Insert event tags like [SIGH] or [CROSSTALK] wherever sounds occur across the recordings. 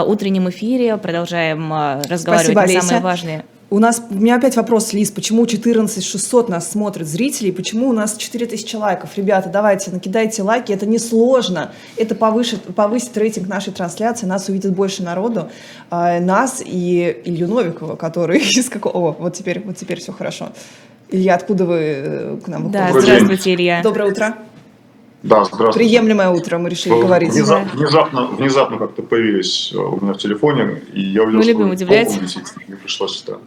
утреннем эфире, продолжаем а, разговаривать Спасибо, на самые важные у нас, у меня опять вопрос, Лиз, почему 14 600 нас смотрят зрителей, почему у нас 4000 лайков? Ребята, давайте, накидайте лайки, это несложно, это повысит, повысит рейтинг нашей трансляции, нас увидит больше народу, э, нас и Илью Новикова, который [LAUGHS] из какого... О, вот теперь, вот теперь все хорошо. Илья, откуда вы э, к нам выходите? Да, здравствуйте, Илья. Доброе утро. Да, здравствуйте. Приемлемое утро, мы решили ну, говорить. Внезапно, внезапно, внезапно как-то появились у меня в телефоне, и я увидел, мы любим удивлять. мне пришлось, да.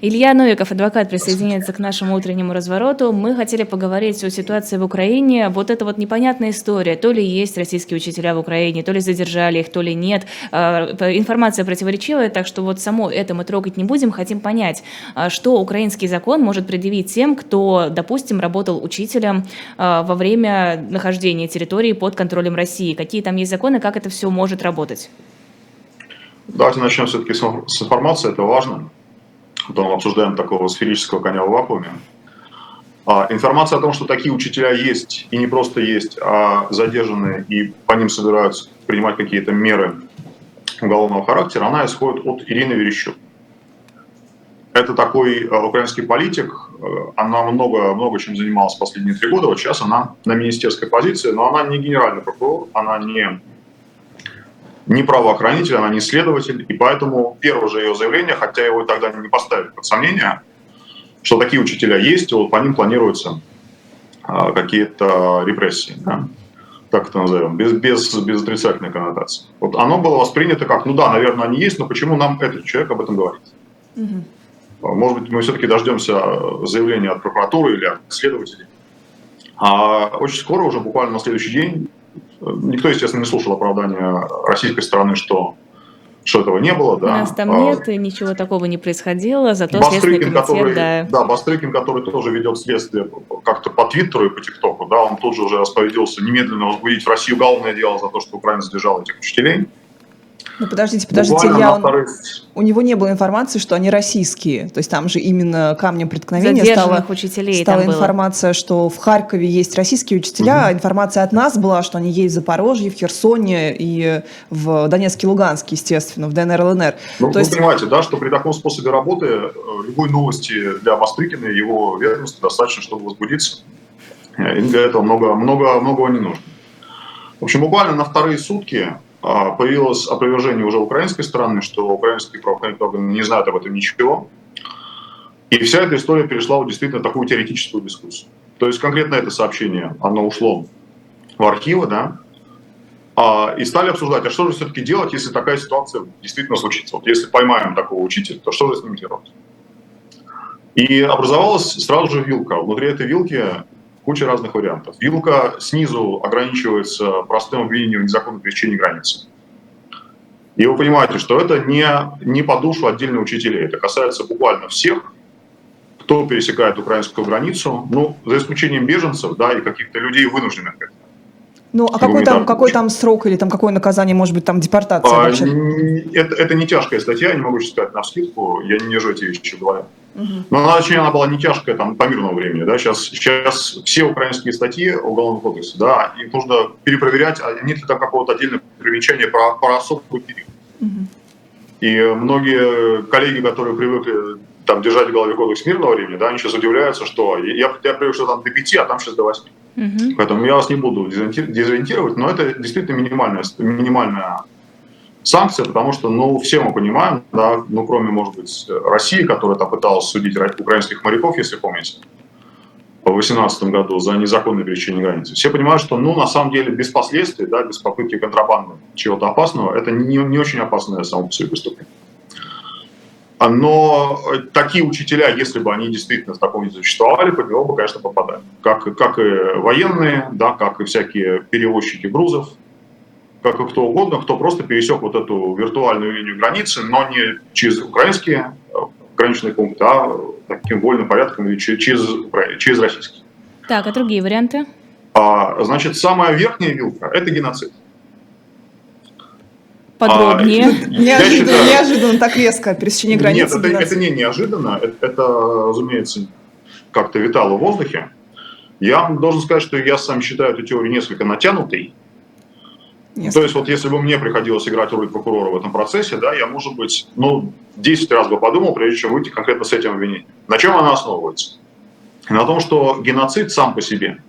Илья Новиков, адвокат, присоединяется к нашему утреннему развороту. Мы хотели поговорить о ситуации в Украине. Вот эта вот непонятная история. То ли есть российские учителя в Украине, то ли задержали их, то ли нет. А, информация противоречивая, так что вот само это мы трогать не будем. Хотим понять, а, что украинский закон может предъявить тем, кто, допустим, работал учителем а, во время нахождения территории под контролем России. Какие там есть законы, как это все может работать? Давайте начнем все-таки с информации, это важно потом обсуждаем такого сферического коня в вакууме. А, информация о том, что такие учителя есть, и не просто есть, а задержаны, и по ним собираются принимать какие-то меры уголовного характера, она исходит от Ирины Верещук. Это такой э, украинский политик, э, она много, много чем занималась последние три года, вот сейчас она на министерской позиции, но она не генеральный прокурор, она не не правоохранитель, она не следователь, и поэтому первое же ее заявление, хотя его тогда не поставили под сомнение, что такие учителя есть, и вот по ним планируются а, какие-то репрессии, да? так это назовем, без, без, без отрицательной коннотации. Вот оно было воспринято как, ну да, наверное, они есть, но почему нам этот человек об этом говорит? Угу. Может быть, мы все-таки дождемся заявления от прокуратуры или от следователей. А очень скоро, уже буквально на следующий день, Никто, естественно, не слушал оправдания российской стороны, что что этого не было. Да. У нас там а, нет, и ничего такого не происходило, зато Бастрыкин, комитет, который, да. Да, Бастрыкин, который тоже ведет следствие как-то по Твиттеру и по ТикТоку, да, он тут же уже распорядился немедленно возбудить в Россию уголовное дело за то, что Украина задержала этих учителей. Ну подождите, подождите, Илья, он, у него не было информации, что они российские. То есть там же именно камнем преткновения стала, учителей стала информация, что в Харькове есть российские учителя, угу. информация от нас была, что они есть в Запорожье, в Херсоне и в Донецке, Луганске, естественно, в ДНР, ЛНР. Ну, То вы есть... понимаете, да, что при таком способе работы э, любой новости для Бастрыкина и его ведомства достаточно, чтобы возбудиться. Им для этого много, много, многого не нужно. В общем, буквально на вторые сутки появилось опровержение уже украинской стороны, что украинские правоохранительные органы не знают об этом ничего. И вся эта история перешла в действительно такую теоретическую дискуссию. То есть конкретно это сообщение, оно ушло в архивы, да, а, и стали обсуждать, а что же все-таки делать, если такая ситуация действительно случится. Вот если поймаем такого учителя, то что же с ним делать? И образовалась сразу же вилка. Внутри этой вилки куча разных вариантов. Вилка снизу ограничивается простым обвинением в незаконном пересечении границы. И вы понимаете, что это не, не по душу отдельных учителей. Это касается буквально всех, кто пересекает украинскую границу, ну, за исключением беженцев, да, и каких-то людей вынужденных это. Ну, а какой там, какой там срок или там какое наказание, может быть, там депортация а, вообще? Это, это не тяжкая статья, я не могу сейчас сказать на вскидку, я не держу эти вещи в голове. Но она, точнее, она была не тяжкая там, по мирному времени. Да? Сейчас, сейчас все украинские статьи Уголовного кодекса, да, их нужно перепроверять, а нет ли там какого-то отдельного примечания про, про особый период. И многие коллеги, которые привыкли там, держать в голове кодекс мирного времени, да, они сейчас удивляются, что я, я привык, что там до 5, а там сейчас до 8. Угу. Поэтому я вас не буду дезориентировать, но это действительно минимальная, минимальная санкции, потому что, ну, все мы понимаем, да, ну, кроме, может быть, России, которая там пыталась судить украинских моряков, если помните, в 2018 году за незаконное пересечение границы. Все понимают, что, ну, на самом деле, без последствий, да, без попытки контрабанды чего-то опасного, это не, не очень опасное само по себе преступление. Но такие учителя, если бы они действительно в таком виде существовали, под него бы, конечно, попадали. Как, как и военные, да, как и всякие перевозчики грузов, как и кто угодно, кто просто пересек вот эту виртуальную линию границы, но не через украинские э, граничные пункты, а таким вольным порядком или через, через российские. Так, а другие варианты? А, значит, самая верхняя вилка – это геноцид. Подробнее. А, неожиданно, считаю, неожиданно, так резко пересечение границы. Нет, это, это не неожиданно, это, это, разумеется, как-то витало в воздухе. Я должен сказать, что я сам считаю эту теорию несколько натянутой, Несколько. То есть вот если бы мне приходилось играть роль прокурора в этом процессе, да, я, может быть, ну, 10 раз бы подумал, прежде чем выйти конкретно с этим обвинением. На чем она основывается? На том, что геноцид сам по себе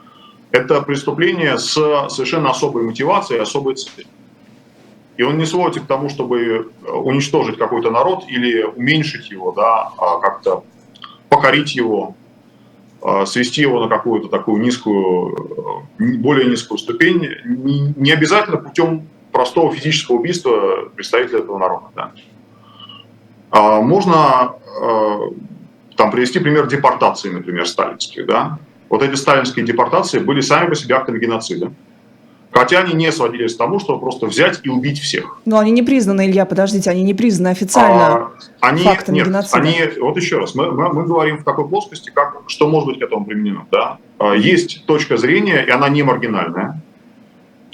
– это преступление с совершенно особой мотивацией, особой целью. И он не сводится к тому, чтобы уничтожить какой-то народ или уменьшить его, да, а как-то покорить его, а, свести его на какую-то такую низкую, э, более низкую ступень, не обязательно путем простого физического убийства представителя этого народа. Да. А, можно э, там привести пример депортации, например, сталинских. Да? Вот эти сталинские депортации были сами по себе актами геноцида. Хотя они не сводились к тому, чтобы просто взять и убить всех. Но они не признаны, Илья, подождите, они не признаны официально а, они, фактом нет, геноцида. Они, вот еще раз, мы, мы, мы говорим в такой плоскости, как, что может быть к этому применено. Да? А, есть точка зрения, и она не маргинальная,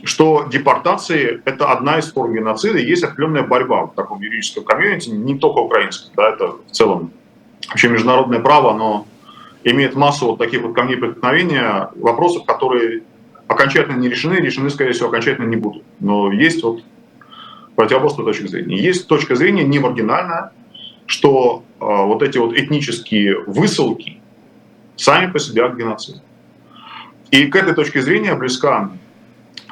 что депортации – это одна из форм геноцида, и есть определенная борьба в таком юридическом комьюнити, не только украинском, да, это в целом вообще международное право, оно имеет массу вот таких вот камней преткновения, вопросов, которые окончательно не решены, решены, скорее всего, окончательно не будут. Но есть вот противоборство точек зрения. Есть точка зрения не маргинальная, что э, вот эти вот этнические высылки сами по себе акт геноцида. И к этой точке зрения близка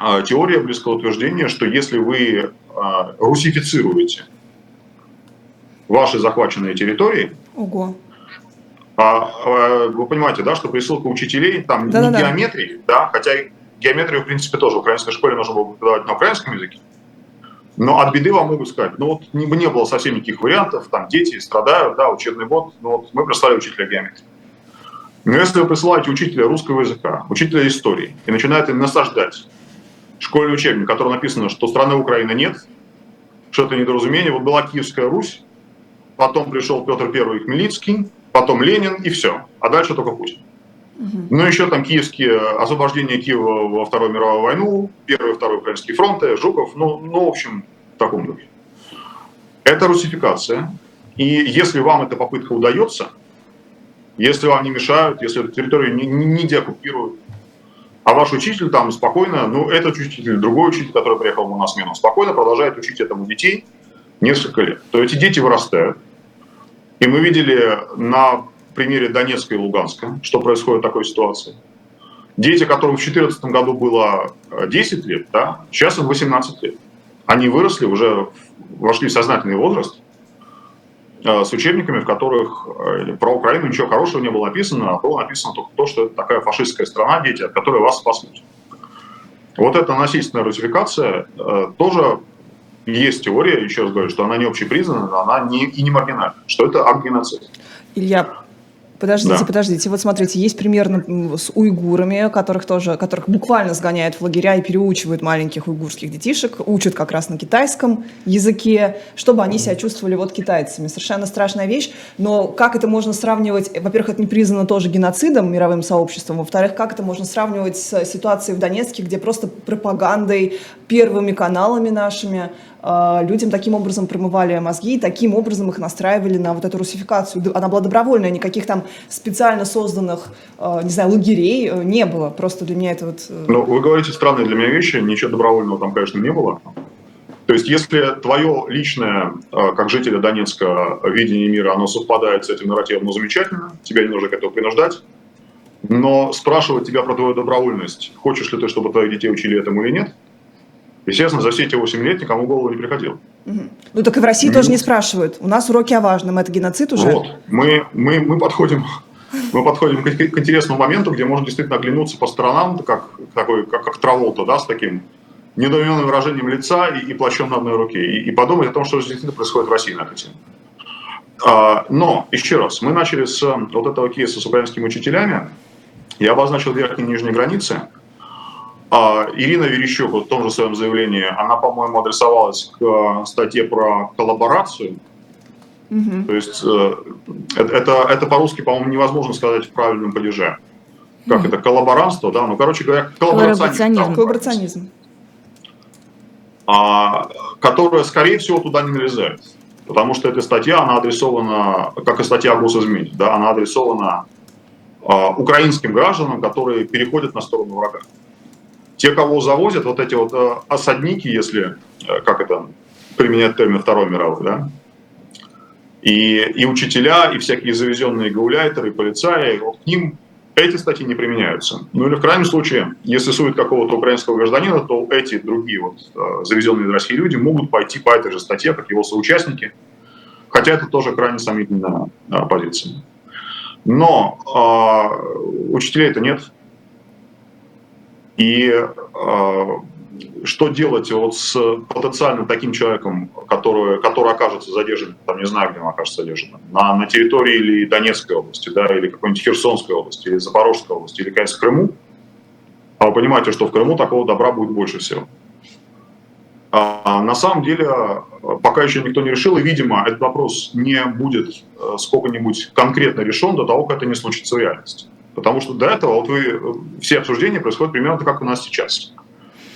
э, теория, близко утверждение, что если вы э, русифицируете ваши захваченные территории, Ого. А, вы понимаете, да, что присылка учителей там да, не да, геометрии, да, хотя геометрию, в принципе, тоже в украинской школе нужно было преподавать на украинском языке. Но от беды вам могу сказать, ну вот не, не было совсем никаких вариантов, там дети страдают, да, учебный год, ну вот мы прислали учителя геометрии. Но если вы присылаете учителя русского языка, учителя истории, и начинаете насаждать школьный учебник, в котором написано, что страны Украины нет, что это недоразумение, вот была Киевская Русь, потом пришел Петр I Хмельницкий, потом Ленин и все, а дальше только Путин. Ну, еще там киевские освобождения Киева во Вторую мировую войну, Первый и Второй Украинские фронты, Жуков, ну, ну, в общем, в таком духе. Это русификация. И если вам эта попытка удается, если вам не мешают, если эту территорию не, не, не деоккупируют, а ваш учитель там спокойно, ну, этот учитель, другой учитель, который приехал ему на смену, спокойно продолжает учить этому детей несколько лет, то эти дети вырастают. И мы видели на примере Донецка и Луганска, что происходит в такой ситуации. Дети, которым в 2014 году было 10 э, лет, да, сейчас им 18 лет. Они выросли, уже вошли в сознательный возраст, э, с учебниками, в которых э, про Украину ничего хорошего не было написано, а было написано только то, что это такая фашистская страна, дети, от которой вас спасут. Вот эта насильственная русификация тоже есть теория, еще раз говорю, что она не общепризнана, она не, и не маргинальна, что это акт геноцида. Илья, Подождите, да. подождите. Вот смотрите, есть примерно с уйгурами, которых тоже, которых буквально сгоняют в лагеря и переучивают маленьких уйгурских детишек, учат как раз на китайском языке, чтобы они себя чувствовали вот китайцами. Совершенно страшная вещь. Но как это можно сравнивать? Во-первых, это не признано тоже геноцидом мировым сообществом. Во-вторых, как это можно сравнивать с ситуацией в Донецке, где просто пропагандой, первыми каналами нашими людям таким образом промывали мозги, и таким образом их настраивали на вот эту русификацию. Она была добровольная, никаких там специально созданных, а, не знаю, лагерей э, не было. Просто для меня это вот... Э, ну, вы говорите странные для меня вещи, ничего добровольного там, конечно, не было. То есть, если твое личное, а, как жителя Донецка, видение мира, оно совпадает с этим нарративом, ну, замечательно, тебя не нужно к этому принуждать. Но спрашивать тебя про твою добровольность, хочешь ли ты, чтобы твоих детей учили этому или нет – Естественно, за все эти 8 лет никому в голову не приходило. Угу. Ну так и в России mm. тоже не спрашивают. У нас уроки о важном. Это геноцид уже? Вот. Мы, мы, мы, подходим, [LAUGHS] мы подходим к, к интересному моменту, где можно действительно оглянуться по сторонам, как, такой, как, как Траволта, да, с таким недоуменным выражением лица и, и плащом на одной руке, и, и подумать о том, что действительно происходит в России на этой теме. А, но, еще раз, мы начали с вот этого кейса с украинскими учителями. Я обозначил верхние и нижние границы – Ирина Верещук вот в том же своем заявлении, она, по-моему, адресовалась к э, статье про коллаборацию. Угу. То есть э, это, это по-русски, по-моему, невозможно сказать в правильном падеже. Как угу. это, коллаборантство, да? Ну, короче говоря, коллаборационизм. Коллаборационизм. А, которая, скорее всего, туда не налезает. Потому что эта статья, она адресована, как и статья о госизмене, да, она адресована а, украинским гражданам, которые переходят на сторону врага те, кого завозят, вот эти вот э, осадники, если, э, как это, применять термин Второй мировой, да, и, и учителя, и всякие завезенные гауляйтеры, и полицаи, вот к ним эти статьи не применяются. Ну или в крайнем случае, если сует какого-то украинского гражданина, то эти другие вот э, завезенные из России люди могут пойти по этой же статье, как его соучастники, хотя это тоже крайне сомнительная позиция. Но э, учителей-то нет. И э, что делать вот с потенциально таким человеком, который, который окажется задержан, там не знаю, где он окажется задержан, на, на территории или Донецкой области, да, или какой-нибудь Херсонской области, или Запорожской области, или, конечно, Крыму, а вы понимаете, что в Крыму такого добра будет больше всего. А на самом деле, пока еще никто не решил, и, видимо, этот вопрос не будет э, сколько-нибудь конкретно решен до того, как это не случится в реальности. Потому что до этого вот вы, э, все обсуждения происходят примерно так, как у нас сейчас.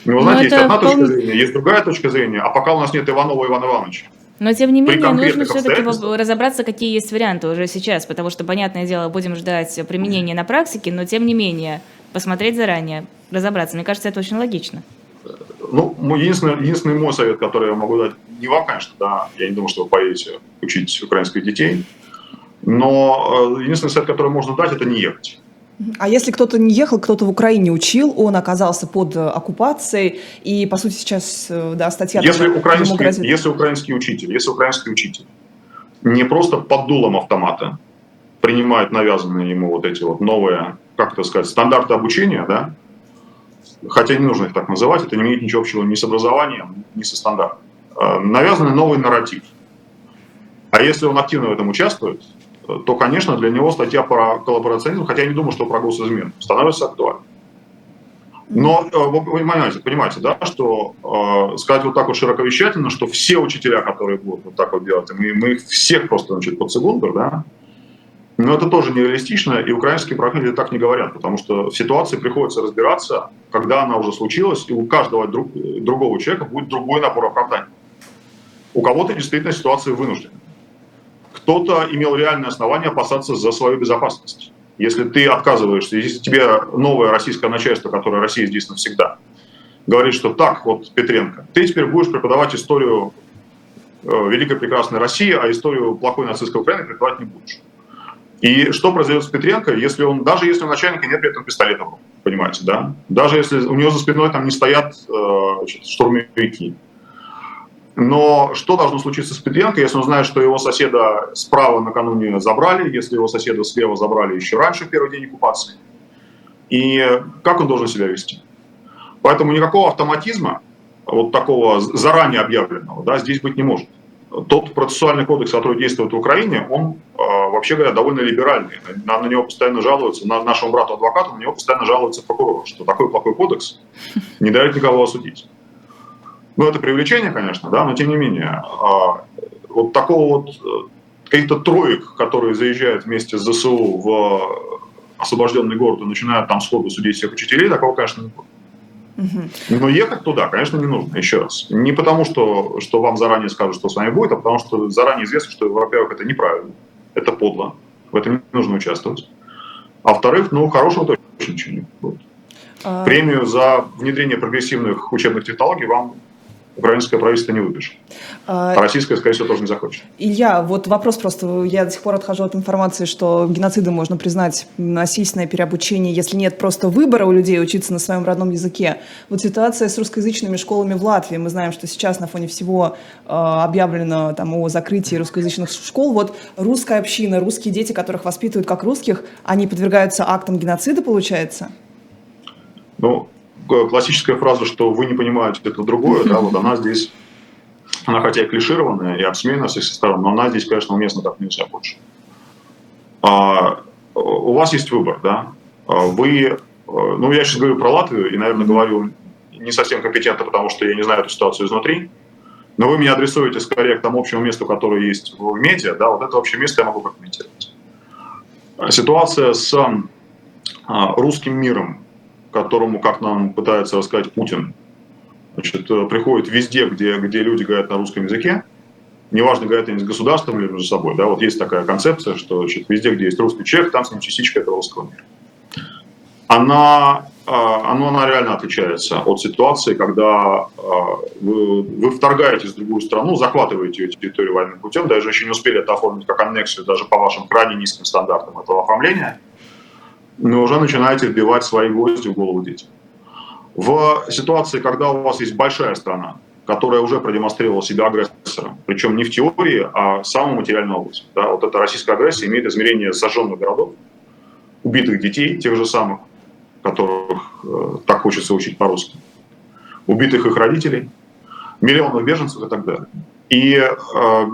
Ну, знаете, есть одна вполне... точка зрения, есть другая точка зрения, а пока у нас нет Иванова Ивана Ивановича. Но, тем не менее, нужно все-таки разобраться, какие есть варианты уже сейчас, потому что, понятное дело, будем ждать применения на практике, но, тем не менее, посмотреть заранее, разобраться. Мне кажется, это очень логично. Ну, единственный, единственный мой совет, который я могу дать, не вам, конечно, да, я не думаю, что вы поедете учить украинских детей, но э, единственный совет, который можно дать, это не ехать. А если кто-то не ехал, кто-то в Украине учил, он оказался под э, оккупацией, и, по сути, сейчас, э, да, статья... Если, украинский, если украинский учитель, если украинский учитель не просто под дулом автомата принимает навязанные ему вот эти вот новые, как это сказать, стандарты обучения, да, хотя не нужно их так называть, это не имеет ничего общего ни с образованием, ни со стандартом. Э, навязанный новый нарратив. А если он активно в этом участвует, то, конечно, для него статья про коллаборационизм, хотя я не думаю, что про госизмену, становится актуальной. Но э, вы понимаете, понимаете, да, что э, сказать вот так вот широковещательно, что все учителя, которые будут вот так вот делать, мы, мы их всех просто значит, под секунду, да, но это тоже нереалистично, и украинские правители так не говорят, потому что в ситуации приходится разбираться, когда она уже случилась, и у каждого друг, другого человека будет другой набор оправданий. У кого-то действительно ситуация вынуждена кто-то имел реальное основание опасаться за свою безопасность. Если ты отказываешься, если тебе новое российское начальство, которое Россия здесь навсегда, говорит, что так, вот, Петренко, ты теперь будешь преподавать историю э, великой прекрасной России, а историю плохой нацистской Украины преподавать не будешь. И что произойдет с Петренко, если он, даже если у начальника нет при этом пистолета, понимаете, да? Даже если у него за спиной там не стоят э, значит, штурмовики, но что должно случиться с Петренко, если он знает, что его соседа справа накануне забрали, если его соседа слева забрали еще раньше, в первый день оккупации? И как он должен себя вести? Поэтому никакого автоматизма, вот такого заранее объявленного, да, здесь быть не может. Тот процессуальный кодекс, который действует в Украине, он, а, вообще говоря, довольно либеральный. На, на него постоянно жалуются, на нашему брату-адвокату, на него постоянно жалуются прокурор, что такой плохой кодекс не дает никого осудить. Ну, это привлечение, конечно, да, но тем не менее, а, вот такого вот э, каких-то троек, которые заезжают вместе с ЗСУ в освобожденный город и начинают там сходу судить всех учителей, такого, конечно, не будет. Но ехать туда, конечно, не нужно, еще раз. Не потому, что, что вам заранее скажут, что с вами будет, а потому что заранее известно, что, во-первых, это неправильно, это подло, в этом не нужно участвовать. А во-вторых, ну, хорошего точно ничего не будет. А... Премию за внедрение прогрессивных учебных технологий вам украинское правительство не выпишет. А, а российское, скорее всего, тоже не захочет. Илья, вот вопрос просто, я до сих пор отхожу от информации, что геноцидом можно признать насильственное переобучение, если нет просто выбора у людей учиться на своем родном языке. Вот ситуация с русскоязычными школами в Латвии, мы знаем, что сейчас на фоне всего э, объявлено там, о закрытии русскоязычных школ. Вот русская община, русские дети, которых воспитывают как русских, они подвергаются актам геноцида, получается? Ну, классическая фраза, что вы не понимаете это другое, да, вот она здесь, она хотя и клишированная и обсмеяна со всех сторон, но она здесь, конечно, уместна как нельзя больше. А, у вас есть выбор, да, а вы, ну я сейчас говорю про Латвию и, наверное, говорю не совсем компетентно, потому что я не знаю эту ситуацию изнутри, но вы меня адресуете скорее к тому общему месту, которое есть в медиа, да, вот это общее место я могу прокомментировать. Ситуация с а, русским миром которому, как нам пытается рассказать Путин, значит, э, приходит везде, где, где люди говорят на русском языке, неважно, говорят они с государством или между собой, да, вот есть такая концепция, что значит, везде, где есть русский человек, там с ним частичка этого русского мира. Она а, оно, она реально отличается от ситуации, когда а, вы, вы вторгаетесь в другую страну, захватываете ее территорию военным путем, даже еще не успели это оформить как аннексию, даже по вашим крайне низким стандартам этого оформления, но уже начинаете вбивать свои гвозди в голову детям. В ситуации, когда у вас есть большая страна, которая уже продемонстрировала себя агрессором, причем не в теории, а в самом материальном области. Да, вот эта российская агрессия имеет измерение сожженных городов, убитых детей, тех же самых, которых э, так хочется учить по-русски, убитых их родителей, миллионов беженцев и так далее. И э,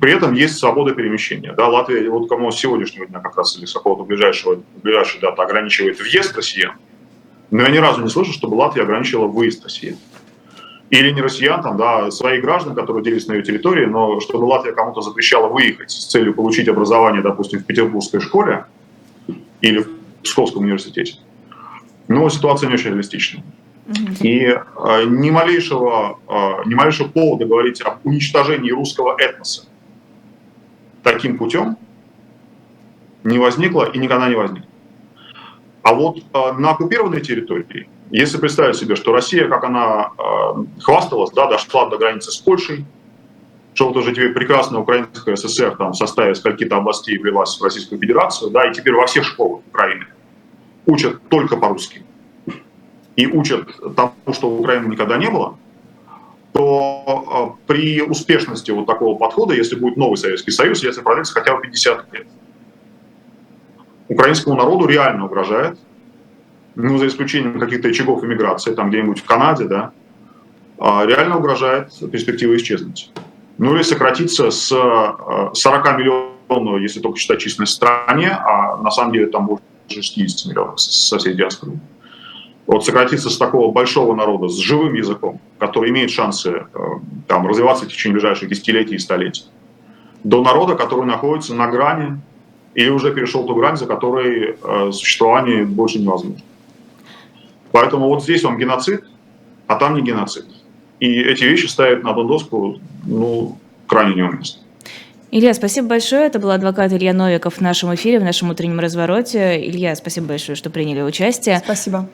при этом есть свобода перемещения. Да, Латвия, вот кому сегодняшнего дня как раз или с какого-то ближайшего, ближайшей даты ограничивает въезд россиян, но я ни разу не слышал, чтобы Латвия ограничила выезд россиян или не россиян, там, да, своих граждан, которые делись на ее территории, но чтобы Латвия кому-то запрещала выехать с целью получить образование, допустим, в петербургской школе или в Псковском университете, ну, ситуация не очень реалистичная. И э, ни, малейшего, э, ни малейшего повода говорить об уничтожении русского этноса таким путем не возникло и никогда не возникнет. А вот э, на оккупированной территории если представить себе, что Россия, как она э, хвасталась, да, дошла до границы с Польшей, что вот уже теперь прекрасная Украинская ССР там, в составе скольки-то областей влилась в Российскую Федерацию, да, и теперь во всех школах Украины учат только по-русски и учат тому, что в Украине никогда не было, то э, при успешности вот такого подхода, если будет новый Советский Союз, если продлится хотя бы 50 лет, украинскому народу реально угрожает ну, за исключением каких-то очагов иммиграции, там где-нибудь в Канаде, да, а, реально угрожает перспектива исчезнуть. Ну или сократиться с 40 а, миллионов, если только считать численность в стране, а на самом деле там больше 60 миллионов со всей диаспоры. Вот сократиться с такого большого народа, с живым языком, который имеет шансы э, там, развиваться в течение ближайших десятилетий и столетий, до народа, который находится на грани или уже перешел ту грань, за которой э, существование больше невозможно. Поэтому вот здесь он геноцид, а там не геноцид. И эти вещи ставят на одну доску, ну, крайне неуместно. Илья, спасибо большое. Это был адвокат Илья Новиков в нашем эфире, в нашем утреннем развороте. Илья, спасибо большое, что приняли участие. Спасибо.